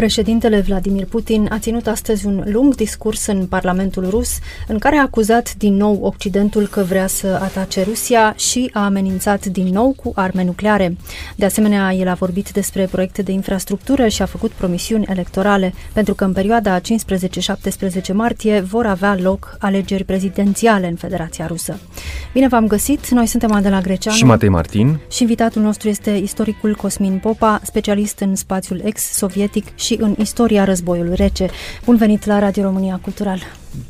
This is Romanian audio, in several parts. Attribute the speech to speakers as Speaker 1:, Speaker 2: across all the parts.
Speaker 1: Președintele Vladimir Putin a ținut astăzi un lung discurs în Parlamentul rus în care a acuzat din nou Occidentul că vrea să atace Rusia și a amenințat din nou cu arme nucleare. De asemenea, el a vorbit despre proiecte de infrastructură și a făcut promisiuni electorale, pentru că în perioada 15-17 martie vor avea loc alegeri prezidențiale în Federația Rusă. Bine v-am găsit! Noi suntem Adela Greceanu
Speaker 2: și Matei Martin
Speaker 1: și invitatul nostru este istoricul Cosmin Popa, specialist în spațiul ex-sovietic și și în istoria războiului rece. Bun venit la Radio România Cultural!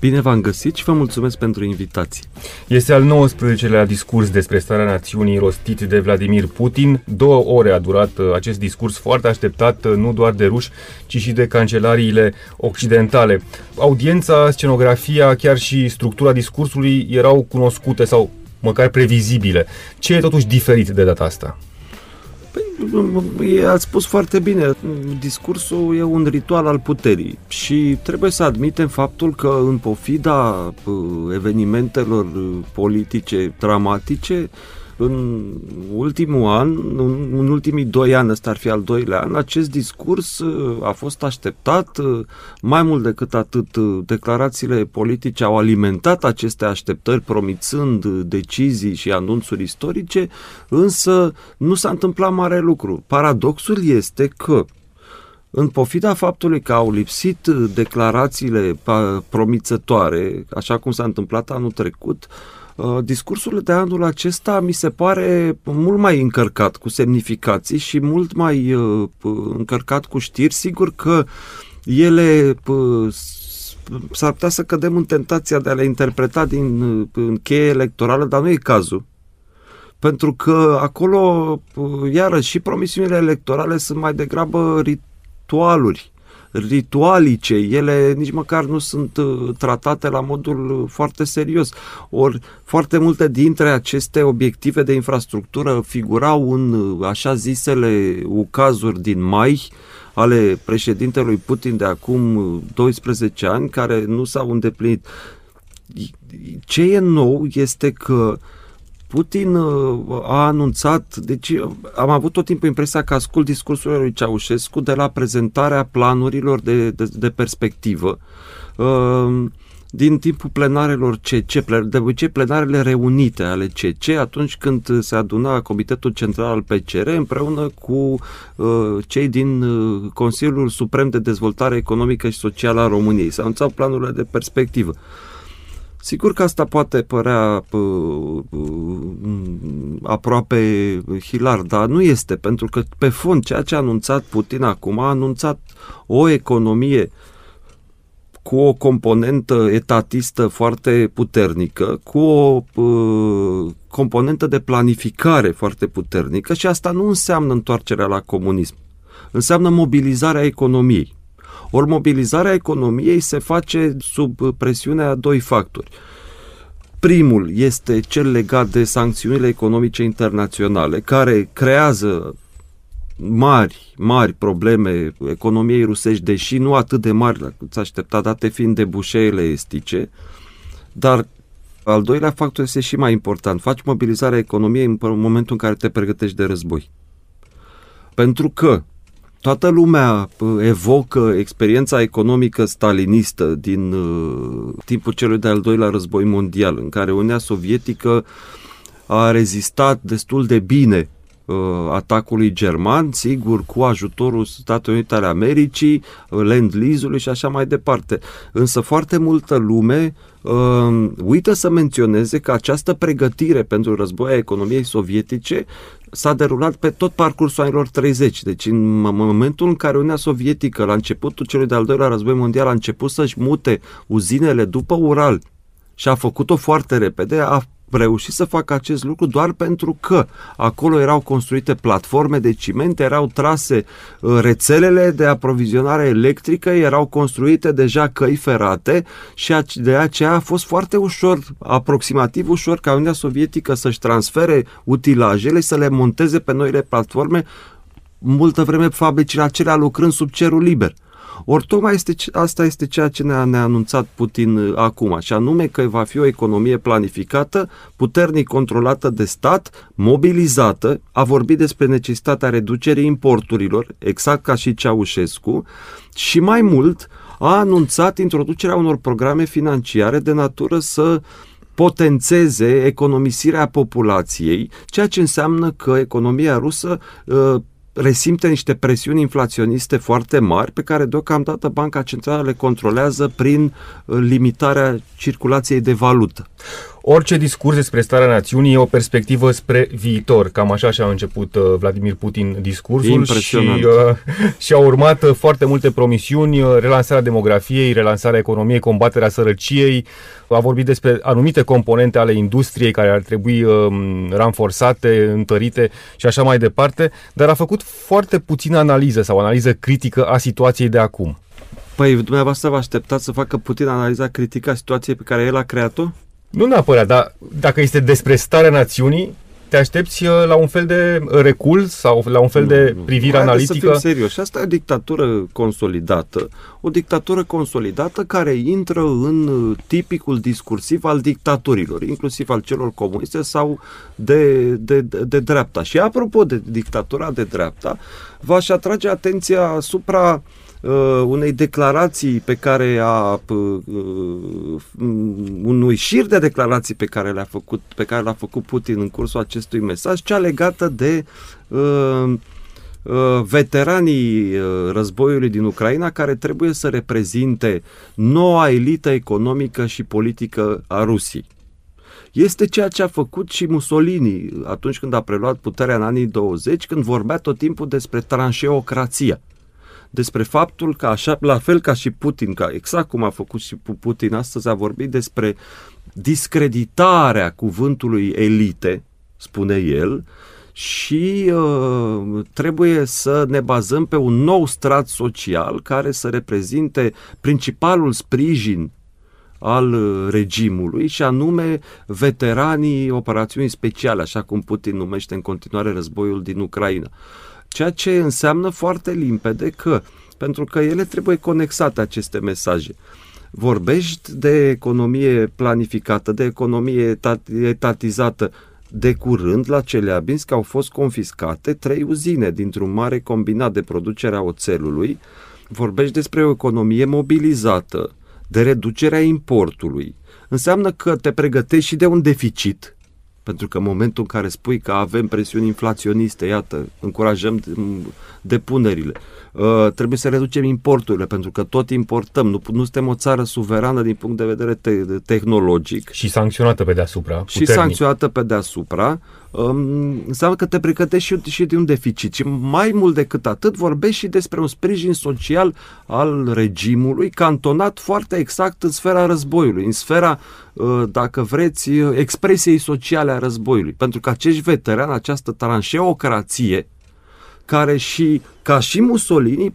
Speaker 3: Bine v-am găsit și vă mulțumesc pentru invitație.
Speaker 2: Este al 19-lea discurs despre starea națiunii rostit de Vladimir Putin. Două ore a durat uh, acest discurs foarte așteptat uh, nu doar de ruși, ci și de cancelariile occidentale. Audiența, scenografia, chiar și structura discursului erau cunoscute sau măcar previzibile. Ce e totuși diferit de data asta?
Speaker 3: Păi, ați spus foarte bine, discursul e un ritual al puterii și trebuie să admitem faptul că în pofida evenimentelor politice dramatice, în ultimul an, în, în ultimii doi ani, ăsta ar fi al doilea an, acest discurs uh, a fost așteptat. Uh, mai mult decât atât, uh, declarațiile politice au alimentat aceste așteptări, promițând decizii și anunțuri istorice, însă nu s-a întâmplat mare lucru. Paradoxul este că în pofida faptului că au lipsit declarațiile promițătoare, așa cum s-a întâmplat anul trecut, Uh, discursul de anul acesta mi se pare mult mai încărcat cu semnificații și mult mai uh, încărcat cu știri. Sigur că ele s-ar putea să cădem în tentația de a le interpreta din în cheie electorală, dar nu e cazul. Pentru că acolo, iarăși, și promisiunile electorale sunt mai degrabă ritualuri ritualice, ele nici măcar nu sunt uh, tratate la modul uh, foarte serios. Ori foarte multe dintre aceste obiective de infrastructură figurau în uh, așa zisele ucazuri din mai ale președintelui Putin de acum 12 ani, care nu s-au îndeplinit. Ce e nou este că uh, Putin uh, a anunțat, deci uh, am avut tot timpul impresia că ascult discursul lui Ceaușescu de la prezentarea planurilor de, de, de perspectivă uh, din timpul plenarelor CC, de obicei plenarele reunite ale CC, atunci când se aduna Comitetul Central al PCR împreună cu cei din Consiliul Suprem de Dezvoltare Economică și Socială a României. S-au anunțat planurile de perspectivă. Sigur că asta poate părea uh, aproape hilar, dar nu este, pentru că pe fond ceea ce a anunțat Putin acum a anunțat o economie cu o componentă etatistă foarte puternică, cu o uh, componentă de planificare foarte puternică și asta nu înseamnă întoarcerea la comunism. Înseamnă mobilizarea economiei. Ori mobilizarea economiei se face sub presiunea a doi factori. Primul este cel legat de sancțiunile economice internaționale, care creează mari, mari probleme economiei rusești, deși nu atât de mari la cât s-a așteptat, date fiind de bușeile estice, dar al doilea factor este și mai important. Faci mobilizarea economiei în momentul în care te pregătești de război. Pentru că Toată lumea evocă experiența economică stalinistă din uh, timpul celui de-al doilea război mondial, în care Uniunea Sovietică a rezistat destul de bine uh, atacului german, sigur, cu ajutorul Statelor Unite ale Americii, Land-Lease-ului și așa mai departe. Însă foarte multă lume uh, uită să menționeze că această pregătire pentru războiul economiei sovietice s-a derulat pe tot parcursul anilor 30. Deci în momentul în care Uniunea Sovietică, la începutul celui de-al doilea război mondial, a început să-și mute uzinele după Ural și a făcut-o foarte repede, a reușit să facă acest lucru doar pentru că acolo erau construite platforme de ciment, erau trase uh, rețelele de aprovizionare electrică, erau construite deja căi ferate și de aceea a fost foarte ușor, aproximativ ușor ca Uniunea Sovietică să-și transfere utilajele, să le monteze pe noile platforme, multă vreme fabricile acelea lucrând sub cerul liber. Ori tocmai este, asta este ceea ce ne-a, ne anunțat Putin uh, acum, și anume că va fi o economie planificată, puternic controlată de stat, mobilizată, a vorbit despre necesitatea reducerii importurilor, exact ca și Ceaușescu, și mai mult a anunțat introducerea unor programe financiare de natură să potențeze economisirea populației, ceea ce înseamnă că economia rusă uh, resimte niște presiuni inflaționiste foarte mari pe care deocamdată Banca Centrală le controlează prin uh, limitarea circulației de valută.
Speaker 2: Orice discurs despre starea națiunii e o perspectivă spre viitor. Cam așa și-a început uh, Vladimir Putin discursul și, uh, și au urmat uh, foarte multe promisiuni, uh, relansarea demografiei, relansarea economiei, combaterea sărăciei. A vorbit despre anumite componente ale industriei care ar trebui uh, ranforsate, întărite și așa mai departe, dar a făcut foarte puțină analiză sau analiză critică a situației de acum.
Speaker 3: Păi, dumneavoastră vă așteptați să facă Putin analiza critică a situației pe care el a creat-o?
Speaker 2: Nu neapărat, dar dacă este despre starea națiunii, te aștepți uh, la un fel de recul sau la un fel nu, de privire
Speaker 3: nu.
Speaker 2: analitică?
Speaker 3: Să fim serios. Asta e o dictatură consolidată. O dictatură consolidată care intră în uh, tipicul discursiv al dictaturilor, inclusiv al celor comuniste sau de, de, de, de dreapta. Și apropo de dictatura de dreapta, v-aș atrage atenția asupra uh, uh, unei declarații pe care a uh, uh, unui șir de declarații pe care le-a făcut pe care l-a făcut Putin în cursul acestui mesaj, cea legată de uh, uh, veteranii uh, războiului din Ucraina care trebuie să reprezinte noua elită economică și politică a Rusiei. Este ceea ce a făcut și Mussolini atunci când a preluat puterea în anii 20, când vorbea tot timpul despre tranșeocrația despre faptul că așa, la fel ca și Putin, ca exact cum a făcut și Putin astăzi, a vorbit despre discreditarea cuvântului elite, spune el, și uh, trebuie să ne bazăm pe un nou strat social care să reprezinte principalul sprijin al uh, regimului și anume veteranii operațiunii speciale, așa cum Putin numește în continuare războiul din Ucraina. Ceea ce înseamnă foarte limpede că, pentru că ele trebuie conexate aceste mesaje. Vorbești de economie planificată, de economie etatizată, de curând, la Celeabinsk au fost confiscate trei uzine dintr-un mare combinat de producere a oțelului. Vorbești despre o economie mobilizată, de reducerea importului. Înseamnă că te pregătești și de un deficit pentru că în momentul în care spui că avem presiuni inflaționiste, iată, încurajăm depunerile, uh, trebuie să reducem importurile, pentru că tot importăm, nu, nu suntem o țară suverană din punct de vedere te- tehnologic.
Speaker 2: Și sancționată pe deasupra.
Speaker 3: Puternic. Și sancționată pe deasupra. Um, înseamnă că te pregătești și, și de un deficit. Și mai mult decât atât, vorbești și despre un sprijin social al regimului, cantonat foarte exact în sfera războiului, în sfera, uh, dacă vreți, uh, expresiei sociale a războiului. Pentru că acești veterani, această tranșeocrație, care și ca și Mussolini,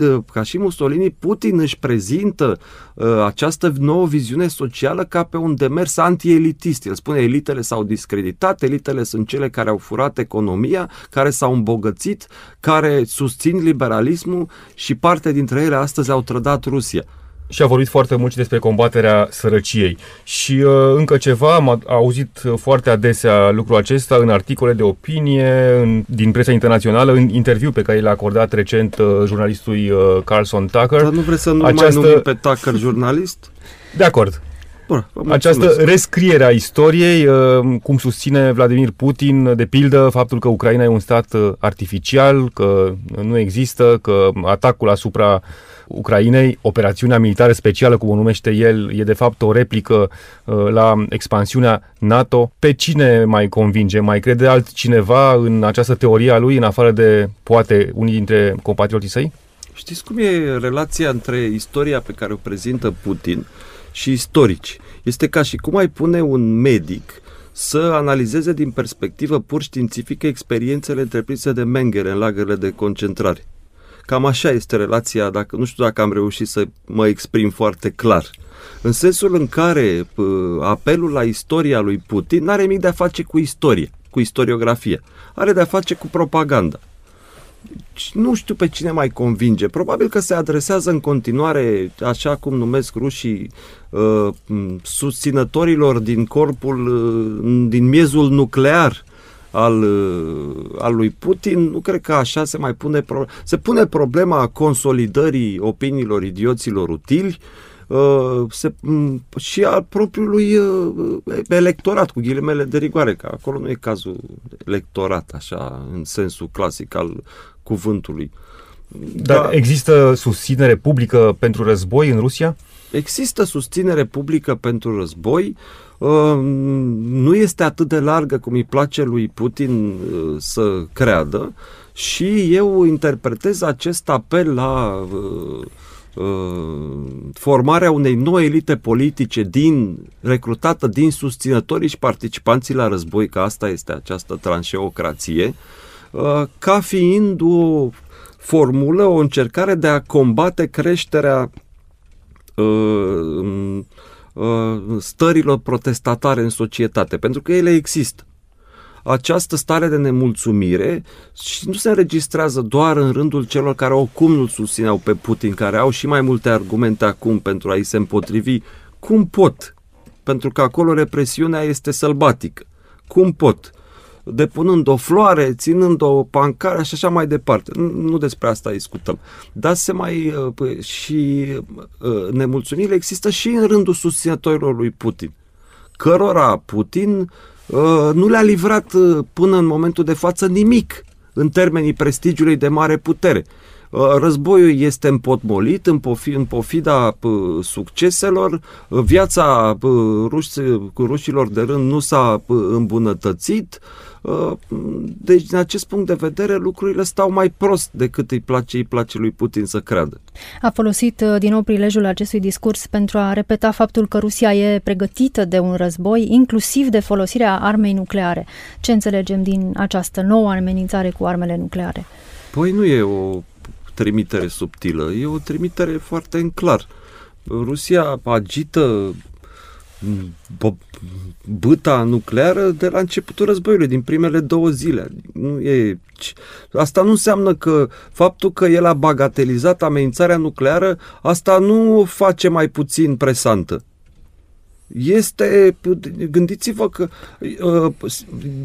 Speaker 3: uh, ca și Mussolini, Putin își prezintă uh, această nouă viziune socială ca pe un demers anti-elitist. El spune elitele s-au discreditat, elitele sunt cele care au furat economia, care s-au îmbogățit, care susțin liberalismul și parte dintre ele astăzi au trădat Rusia
Speaker 2: și a vorbit foarte mult și despre combaterea sărăciei. Și uh, încă ceva, am auzit foarte adesea lucrul acesta în articole de opinie în, din presa internațională, în interviu pe care l-a acordat recent uh, jurnalistului uh, Carlson Tucker.
Speaker 3: Dar nu vreți să nu Această... mai numim pe Tucker jurnalist?
Speaker 2: De acord. Bun, Această rescriere a istoriei, uh, cum susține Vladimir Putin, de pildă, faptul că Ucraina e un stat uh, artificial, că nu există, că atacul asupra Ucrainei, operațiunea militară specială, cum o numește el, e de fapt o replică uh, la expansiunea NATO. Pe cine mai convinge? Mai crede altcineva în această teorie a lui, în afară de, poate, unii dintre compatrioții săi?
Speaker 3: Știți cum e relația între istoria pe care o prezintă Putin și istorici? Este ca și cum ai pune un medic să analizeze din perspectivă pur științifică experiențele întreprinse de Mengele în lagările de concentrare. Cam așa este relația, dacă nu știu dacă am reușit să mă exprim foarte clar. În sensul în care uh, apelul la istoria lui Putin nu are nimic de a face cu istorie, cu istoriografie. Are de a face cu propaganda. nu știu pe cine mai convinge. Probabil că se adresează în continuare, așa cum numesc rușii, uh, susținătorilor din corpul, uh, din miezul nuclear al, uh, al lui Putin, nu cred că așa se mai pune problema. Se pune problema consolidării opiniilor idioților utili uh, se, și al propriului uh, electorat, cu ghilimele de rigoare, că acolo nu e cazul electorat, așa, în sensul clasic al cuvântului.
Speaker 2: Dar da. există susținere publică pentru război în Rusia?
Speaker 3: Există susținere publică pentru război, uh, nu este atât de largă cum îi place lui Putin uh, să creadă. Și eu interpretez acest apel la uh, formarea unei noi elite politice din, recrutată din susținătorii și participanții la război, că asta este această tranșeocrație, ca fiind o formulă, o încercare de a combate creșterea uh, uh, stărilor protestatare în societate, pentru că ele există. Această stare de nemulțumire și nu se înregistrează doar în rândul celor care oricum nu susțineau pe Putin, care au și mai multe argumente acum pentru a-i se împotrivi. Cum pot? Pentru că acolo represiunea este sălbatică. Cum pot? Depunând o floare, ținând o pancară și așa mai departe. Nu despre asta discutăm. Dar se mai uh, și uh, nemulțumire există și în rândul susținătorilor lui Putin, cărora Putin uh, nu le-a livrat până în momentul de față nimic în termenii prestigiului de mare putere. Războiul este împotmolit în, pofi, în pofida succeselor, viața rușilor de rând nu s-a îmbunătățit, Uh, deci, din acest punct de vedere, lucrurile stau mai prost decât îi place, îi place lui Putin să creadă.
Speaker 1: A folosit uh, din nou prilejul acestui discurs pentru a repeta faptul că Rusia e pregătită de un război, inclusiv de folosirea armei nucleare. Ce înțelegem din această nouă amenințare cu armele nucleare?
Speaker 3: Păi nu e o trimitere subtilă, e o trimitere foarte în clar. Rusia agită băta nucleară de la începutul războiului, din primele două zile. Nu e... Asta nu înseamnă că faptul că el a bagatelizat amenințarea nucleară, asta nu o face mai puțin presantă. Este, gândiți-vă că uh,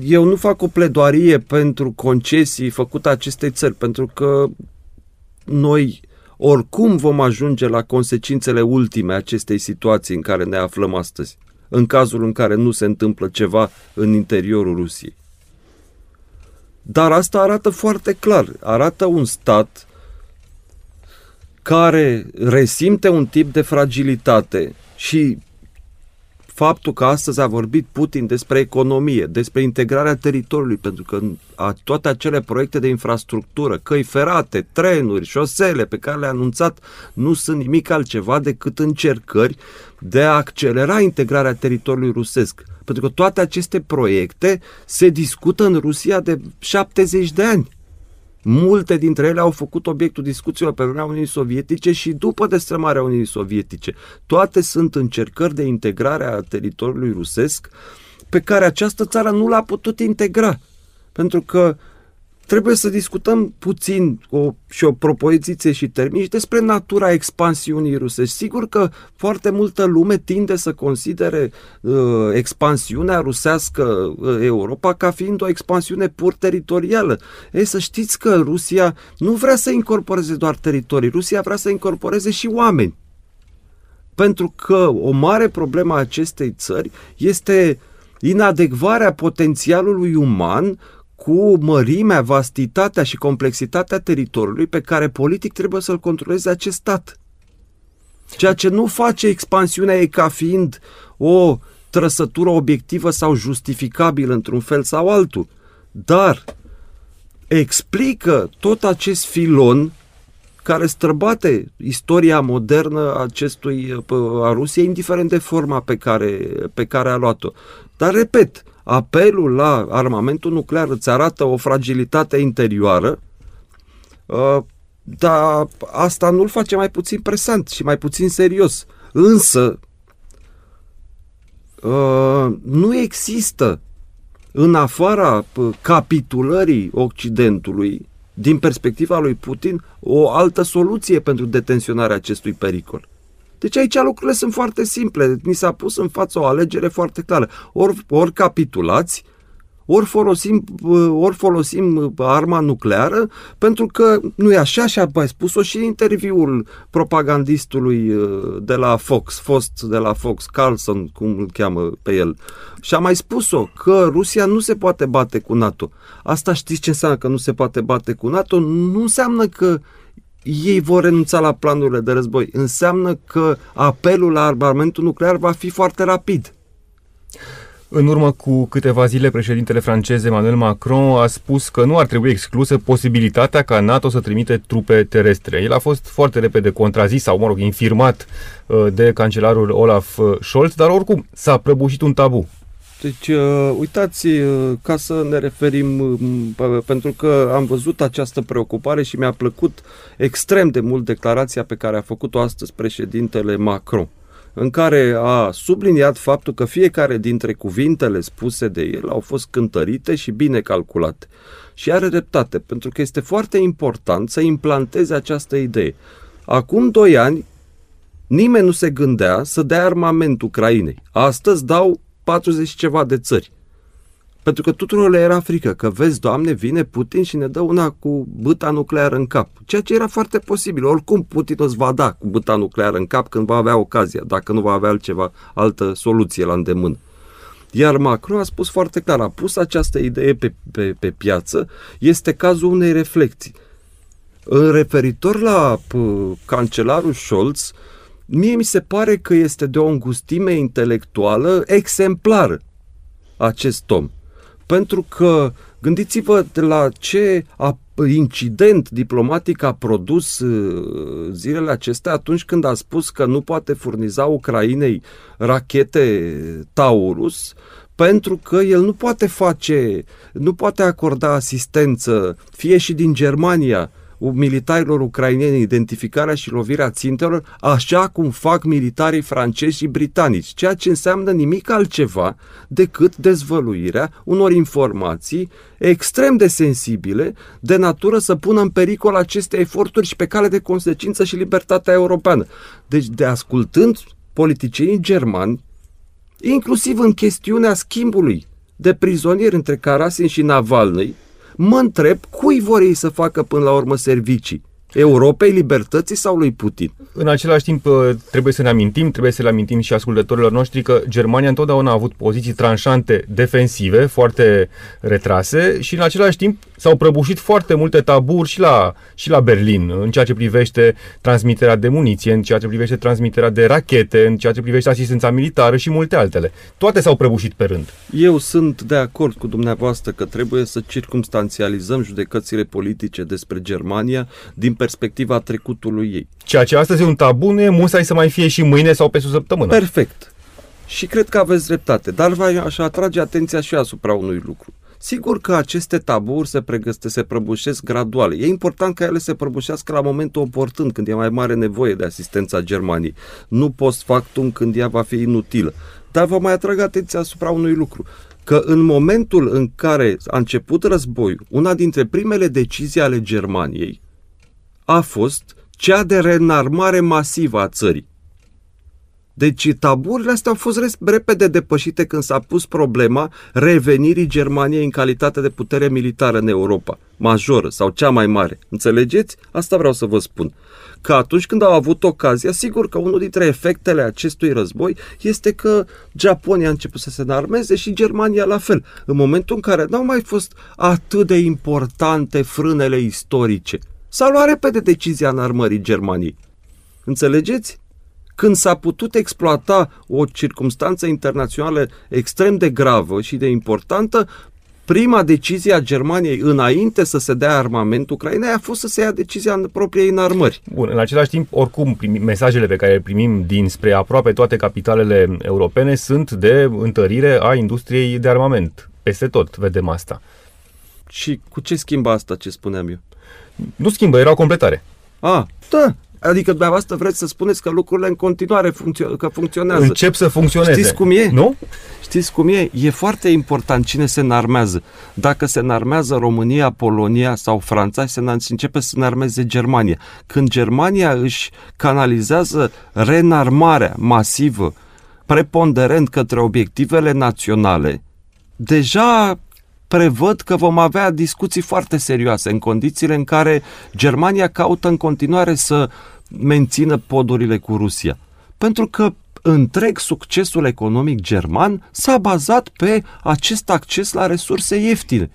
Speaker 3: eu nu fac o pledoarie pentru concesii făcute acestei țări, pentru că noi oricum vom ajunge la consecințele ultime acestei situații în care ne aflăm astăzi, în cazul în care nu se întâmplă ceva în interiorul Rusiei. Dar asta arată foarte clar, arată un stat care resimte un tip de fragilitate și faptul că astăzi a vorbit Putin despre economie, despre integrarea teritoriului, pentru că toate acele proiecte de infrastructură, căi ferate, trenuri, șosele pe care le-a anunțat, nu sunt nimic altceva decât încercări de a accelera integrarea teritoriului rusesc. Pentru că toate aceste proiecte se discută în Rusia de 70 de ani. Multe dintre ele au făcut obiectul discuțiilor pe vremea Uniunii Sovietice și după destrămarea Uniunii Sovietice. Toate sunt încercări de integrare a teritoriului rusesc pe care această țară nu l-a putut integra. Pentru că uh, trebuie să discutăm puțin o, și o propoziție și termini despre natura expansiunii rusești. Sigur că foarte multă lume tinde să considere uh, expansiunea rusească uh, Europa ca fiind o expansiune pur teritorială. Ei, să știți că Rusia nu vrea să incorporeze doar teritorii, Rusia vrea să incorporeze și oameni. Pentru că o mare problemă a acestei țări este inadecvarea potențialului uman cu mărimea, vastitatea și complexitatea teritoriului pe care politic trebuie să-l controleze acest stat. Ceea ce nu face expansiunea ei ca fiind o trăsătură obiectivă sau justificabilă într-un fel sau altul, dar explică tot acest filon care străbate istoria modernă a acestui, a Rusiei, indiferent de forma pe care, pe care a luat-o. Dar, repet, apelul la armamentul nuclear îți arată o fragilitate interioară, uh, dar asta nu-l face mai puțin presant și mai puțin serios. Însă, uh, nu există în afara capitulării Occidentului din perspectiva lui Putin, o altă soluție pentru detenționarea acestui pericol. Deci aici lucrurile sunt foarte simple. Ni s-a pus în față o alegere foarte clară. Ori, ori capitulați, ori folosim, ori folosim arma nucleară, pentru că nu e așa și a spus-o și în interviul propagandistului uh, de la Fox, fost de la Fox, Carlson, cum îl cheamă pe el. Și a mai spus-o că Rusia nu se poate bate cu NATO. Asta știți ce înseamnă că nu se poate bate cu NATO? Nu înseamnă că ei vor renunța la planurile de război. Înseamnă că apelul la armamentul nuclear va fi foarte rapid.
Speaker 2: În urmă cu câteva zile, președintele francez Emmanuel Macron a spus că nu ar trebui exclusă posibilitatea ca NATO să trimite trupe terestre. El a fost foarte repede contrazis sau, mă rog, infirmat uh, de cancelarul Olaf uh, Scholz, dar oricum s-a prăbușit un tabu.
Speaker 3: Deci, uh, uitați, uh, ca să ne referim, uh, pentru că am văzut această preocupare și mi-a plăcut extrem de mult declarația pe care a făcut-o astăzi președintele Macron în care a subliniat faptul că fiecare dintre cuvintele spuse de el au fost cântărite și bine calculate. Și are dreptate, pentru că este foarte important să implanteze această idee. Acum doi ani, nimeni nu se gândea să dea armament Ucrainei. Astăzi dau 40 ceva de țări. Pentru că tuturor le era frică că, vezi, Doamne, vine Putin și ne dă una cu băta nucleară în cap. Ceea ce era foarte posibil. Oricum Putin îți va da cu băta nucleară în cap când va avea ocazia, dacă nu va avea altceva, altă soluție la îndemână. Iar Macron a spus foarte clar, a pus această idee pe, pe, pe piață, este cazul unei reflecții. În referitor la p- cancelarul Scholz, mie mi se pare că este de o îngustime intelectuală exemplară acest om. Pentru că gândiți-vă de la ce a, incident diplomatic a produs uh, zilele acestea atunci când a spus că nu poate furniza Ucrainei rachete Taurus pentru că el nu poate face, nu poate acorda asistență fie și din Germania militarilor ucraineni identificarea și lovirea țintelor, așa cum fac militarii francezi și britanici, ceea ce înseamnă nimic altceva decât dezvăluirea unor informații extrem de sensibile, de natură să pună în pericol aceste eforturi și pe cale de consecință și libertatea europeană. Deci, de ascultând politicienii germani, inclusiv în chestiunea schimbului de prizonieri între Karasin și Navalny, mă întreb cui vor ei să facă până la urmă servicii. Europei, libertății sau lui Putin?
Speaker 2: În același timp, uh, trebuie să ne amintim, trebuie să le amintim și ascultătorilor noștri că Germania întotdeauna a avut poziții tranșante defensive, foarte retrase și în același timp s-au prăbușit foarte multe taburi și la, și la Berlin în ceea ce privește transmiterea de muniție, în ceea ce privește transmiterea de rachete, în ceea ce privește asistența militară și multe altele. Toate s-au prăbușit pe rând.
Speaker 3: Eu sunt de acord cu dumneavoastră că trebuie să circumstanțializăm judecățile politice despre Germania din perspectiva trecutului ei.
Speaker 2: Ceea ce astăzi e un tabu nu e musai să mai fie și mâine sau pe o săptămână.
Speaker 3: Perfect. Și cred că aveți dreptate, dar aș atrage atenția și asupra unui lucru. Sigur că aceste taburi se, pregăste, se prăbușesc gradual. E important ca ele se prăbușească la momentul oportun, când e mai mare nevoie de asistența Germaniei. Nu post factum când ea va fi inutilă. Dar vă mai atrag atenția asupra unui lucru că în momentul în care a început războiul, una dintre primele decizii ale Germaniei a fost cea de reînarmare masivă a țării. Deci taburile astea au fost repede depășite când s-a pus problema revenirii Germaniei în calitate de putere militară în Europa, majoră sau cea mai mare. Înțelegeți? Asta vreau să vă spun. Că atunci când au avut ocazia, sigur că unul dintre efectele acestui război este că Japonia a început să se înarmeze și Germania la fel. În momentul în care n-au mai fost atât de importante frânele istorice, s-a luat repede decizia înarmării Germaniei. Înțelegeți? când s-a putut exploata o circumstanță internațională extrem de gravă și de importantă, prima decizie a Germaniei înainte să se dea armament Ucrainei a fost să se ia decizia în propriei înarmări.
Speaker 2: Bun, în același timp, oricum, primim, mesajele pe care le primim dinspre aproape toate capitalele europene sunt de întărire a industriei de armament. Peste tot vedem asta.
Speaker 3: Și cu ce schimbă asta ce spuneam eu?
Speaker 2: Nu schimbă, era o completare.
Speaker 3: A, da, Adică dumneavoastră vreți să spuneți că lucrurile în continuare funcțio- că funcționează.
Speaker 2: Încep să funcționeze.
Speaker 3: Știți cum e?
Speaker 2: Nu?
Speaker 3: Știți cum e? E foarte important cine se înarmează. Dacă se înarmează România, Polonia sau Franța, se începe să înarmeze Germania. Când Germania își canalizează renarmarea masivă, preponderent către obiectivele naționale, deja prevăd că vom avea discuții foarte serioase în condițiile în care Germania caută în continuare să mențină podurile cu Rusia. Pentru că întreg succesul economic german s-a bazat pe acest acces la resurse ieftine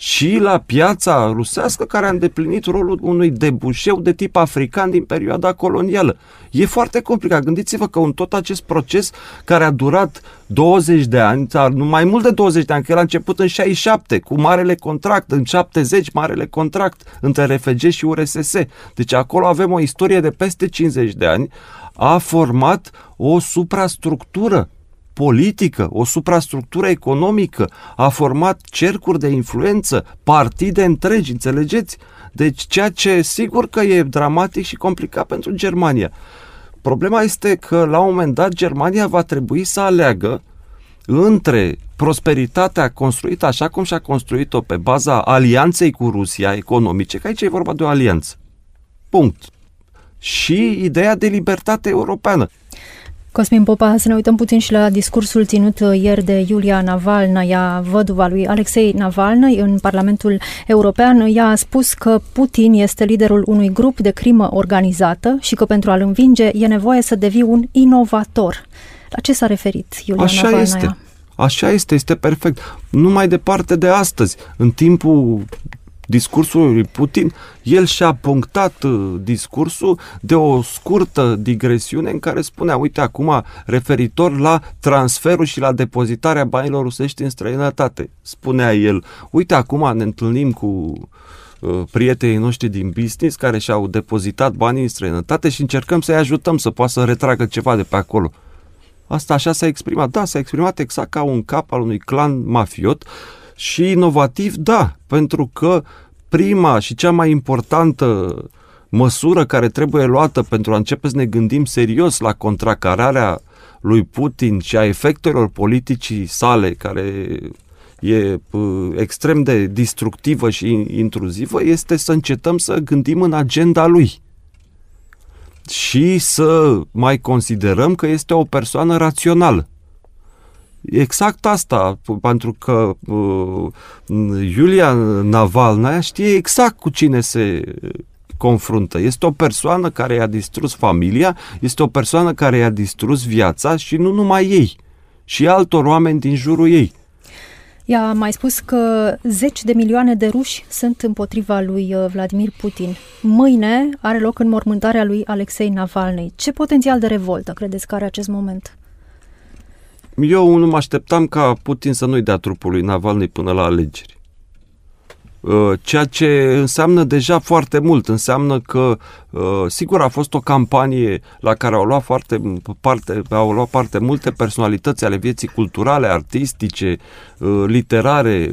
Speaker 3: și la piața rusească care a îndeplinit rolul unui debușeu de tip african din perioada colonială. E foarte complicat. Gândiți-vă că în tot acest proces care a durat 20 de ani, sau nu mai mult de 20 de ani, că el a început în 67 cu marele contract, în 70 marele contract între RFG și URSS. Deci acolo avem o istorie de peste 50 de ani, a format o suprastructură politică, o suprastructură economică, a format cercuri de influență, partide întregi, înțelegeți? Deci ceea ce sigur că e dramatic și complicat pentru Germania. Problema este că la un moment dat Germania va trebui să aleagă între prosperitatea construită așa cum și-a construit-o pe baza alianței cu Rusia economice, că aici e vorba de o alianță. Punct. Și ideea de libertate europeană.
Speaker 1: Cosmin Popa, să ne uităm puțin și la discursul ținut uh, ieri de Iulia Navalnaya, văduva lui Alexei Navalny în Parlamentul European. Ea a spus că Putin este liderul unui grup de crimă organizată și că pentru a-l învinge e nevoie să devii un inovator. La ce s-a referit Iulia
Speaker 3: Așa
Speaker 1: Navalnaya?
Speaker 3: este. Așa este, este perfect. Nu mai departe de astăzi, în timpul discursul lui Putin, el și-a punctat uh, discursul de o scurtă digresiune în care spunea, uite acum, referitor la transferul și la depozitarea banilor rusești în străinătate. Spunea el, uite acum ne întâlnim cu uh, prietenii noștri din business care și-au depozitat banii în străinătate și încercăm să-i ajutăm să poată să retragă ceva de pe acolo. Asta așa s-a exprimat. Da, s-a exprimat exact ca un cap al unui clan mafiot și inovativ, da, pentru că prima și cea mai importantă măsură care trebuie luată pentru a începe să ne gândim serios la contracararea lui Putin și a efectelor politicii sale, care e extrem de distructivă și intruzivă, este să încetăm să gândim în agenda lui și să mai considerăm că este o persoană rațională. Exact asta, pentru că uh, Iulia Navalnaya știe exact cu cine se confruntă. Este o persoană care i-a distrus familia, este o persoană care i-a distrus viața și nu numai ei, și altor oameni din jurul ei.
Speaker 1: Ea a mai spus că zeci de milioane de ruși sunt împotriva lui uh, Vladimir Putin. Mâine are loc înmormântarea lui Alexei Navalny. Ce potențial de revoltă credeți că are acest moment?
Speaker 3: Eu nu mă așteptam ca Putin să nu-i dea trupul lui Navalny până la alegeri. Uh, ceea ce înseamnă deja foarte mult. Înseamnă că, uh, sigur, a fost o campanie la care au luat, foarte parte, au luat parte multe personalități ale vieții culturale, artistice, uh, literare,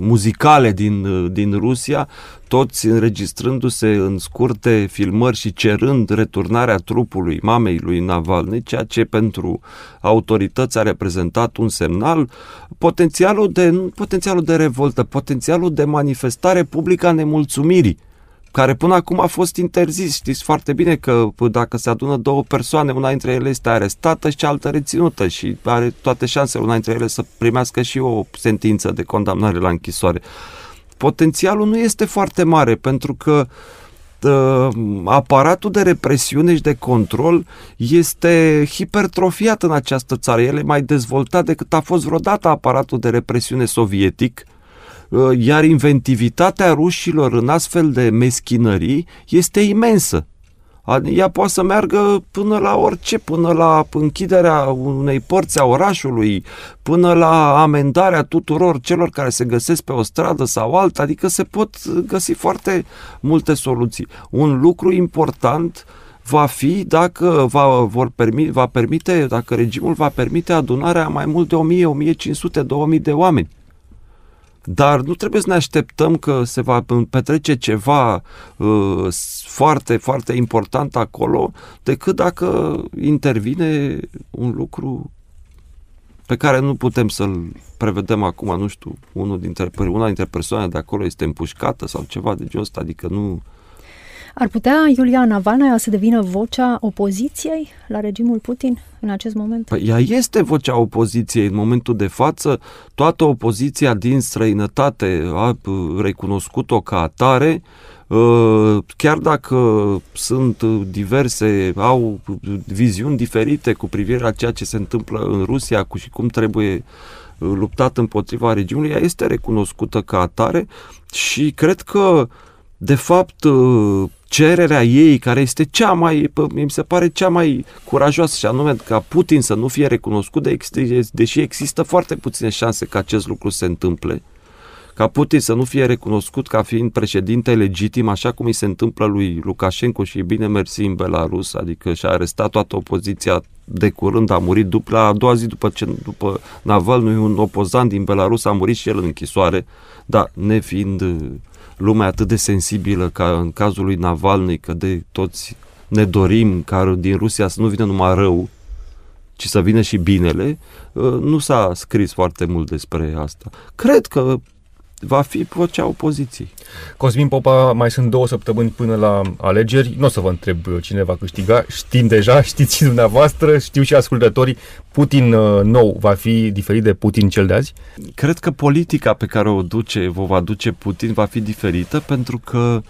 Speaker 3: muzicale din, din Rusia, toți înregistrându-se în scurte filmări și cerând returnarea trupului mamei lui Navalny, ceea ce pentru autorități a reprezentat un semnal, potențialul de, nu potențialul de revoltă, potențialul de manifestare publică a nemulțumirii care până acum a fost interzis. Știți foarte bine că dacă se adună două persoane, una dintre ele este arestată și cealaltă reținută și are toate șansele una dintre ele să primească și o sentință de condamnare la închisoare potențialul nu este foarte mare pentru că uh, aparatul de represiune și de control este hipertrofiat în această țară. El e mai dezvoltat decât a fost vreodată aparatul de represiune sovietic, uh, iar inventivitatea rușilor în astfel de meschinării este imensă. Ea poate să meargă până la orice, până la închiderea unei părți a orașului, până la amendarea tuturor celor care se găsesc pe o stradă sau alta, adică se pot găsi foarte multe soluții. Un lucru important va fi dacă va, vor permi, va permite, dacă regimul va permite adunarea mai mult de 1000, 1500, 2000 de oameni. Dar nu trebuie să ne așteptăm că se va petrece ceva uh, foarte, foarte important acolo, decât dacă intervine un lucru pe care nu putem să-l prevedem acum, nu știu, unul dintre, una dintre persoane de acolo este împușcată sau ceva de genul ăsta, adică nu...
Speaker 1: Ar putea Iulia Navalnaya să devină vocea opoziției la regimul Putin în acest moment?
Speaker 3: Păi ea este vocea opoziției în momentul de față. Toată opoziția din străinătate a recunoscut-o ca atare. Uh, chiar dacă sunt diverse, au viziuni diferite cu privire la ceea ce se întâmplă în Rusia cu și cum trebuie uh, luptat împotriva regiunii, ea este recunoscută ca atare și cred că de fapt uh, cererea ei, care este cea mai, mi se pare cea mai curajoasă, și anume ca Putin să nu fie recunoscut, de, deși există foarte puține șanse ca acest lucru se întâmple, ca Putin să nu fie recunoscut ca fiind președinte legitim, așa cum îi se întâmplă lui Lukashenko și bine mersi în Belarus, adică și-a arestat toată opoziția de curând, a murit după, la a doua zi după ce după Navalny, un opozant din Belarus, a murit și el în închisoare, dar nefiind lumea atât de sensibilă ca în cazul lui Navalny, că de toți ne dorim ca din Rusia să nu vină numai rău, ci să vină și binele, uh, nu s-a scris foarte mult despre asta. Cred că va fi vocea opoziției.
Speaker 2: Cosmin Popa, mai sunt două săptămâni până la alegeri. Nu o să vă întreb cine va câștiga. Știm deja, știți și dumneavoastră, știu și ascultătorii. Putin uh, nou va fi diferit de Putin cel de azi?
Speaker 3: Cred că politica pe care o duce, o va duce Putin va fi diferită pentru că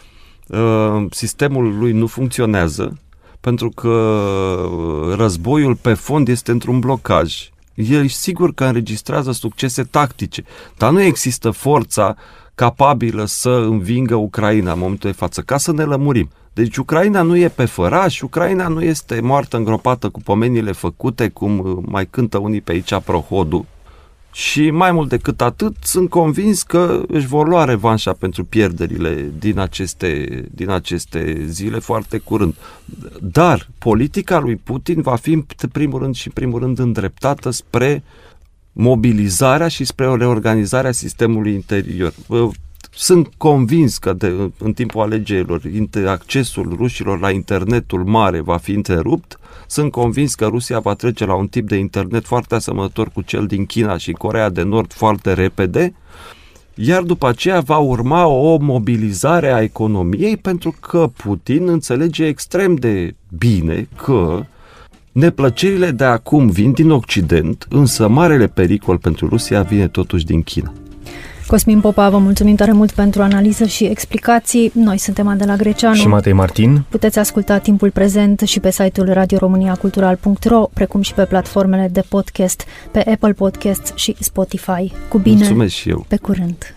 Speaker 3: uh, sistemul lui nu funcționează, pentru că uh, războiul pe fond este într-un blocaj el sigur că înregistrează succese tactice, dar nu există forța capabilă să învingă Ucraina în momentul de față, ca să ne lămurim. Deci Ucraina nu e pe făraș, Ucraina nu este moartă îngropată cu pomenile făcute, cum uh, mai cântă unii pe aici prohodul, și mai mult decât atât, sunt convins că își vor lua revanșa pentru pierderile din aceste, din aceste zile foarte curând. Dar politica lui Putin va fi în primul rând și în primul rând îndreptată spre mobilizarea și spre o reorganizare a sistemului interior. Sunt convins că de, în timpul alegerilor accesul rușilor la internetul mare va fi întrerupt. Sunt convins că Rusia va trece la un tip de internet foarte asemănător cu cel din China și Corea de Nord foarte repede. Iar după aceea va urma o mobilizare a economiei pentru că Putin înțelege extrem de bine că neplăcerile de acum vin din Occident, însă marele pericol pentru Rusia vine totuși din China.
Speaker 1: Cosmin Popa, vă mulțumim tare mult pentru analiză și explicații. Noi suntem Adela Greceanu
Speaker 2: și Matei Martin.
Speaker 1: Puteți asculta timpul prezent și pe site-ul radioromaniacultural.ro, precum și pe platformele de podcast, pe Apple Podcasts și Spotify. Cu bine!
Speaker 3: Mulțumesc și eu!
Speaker 1: Pe curând!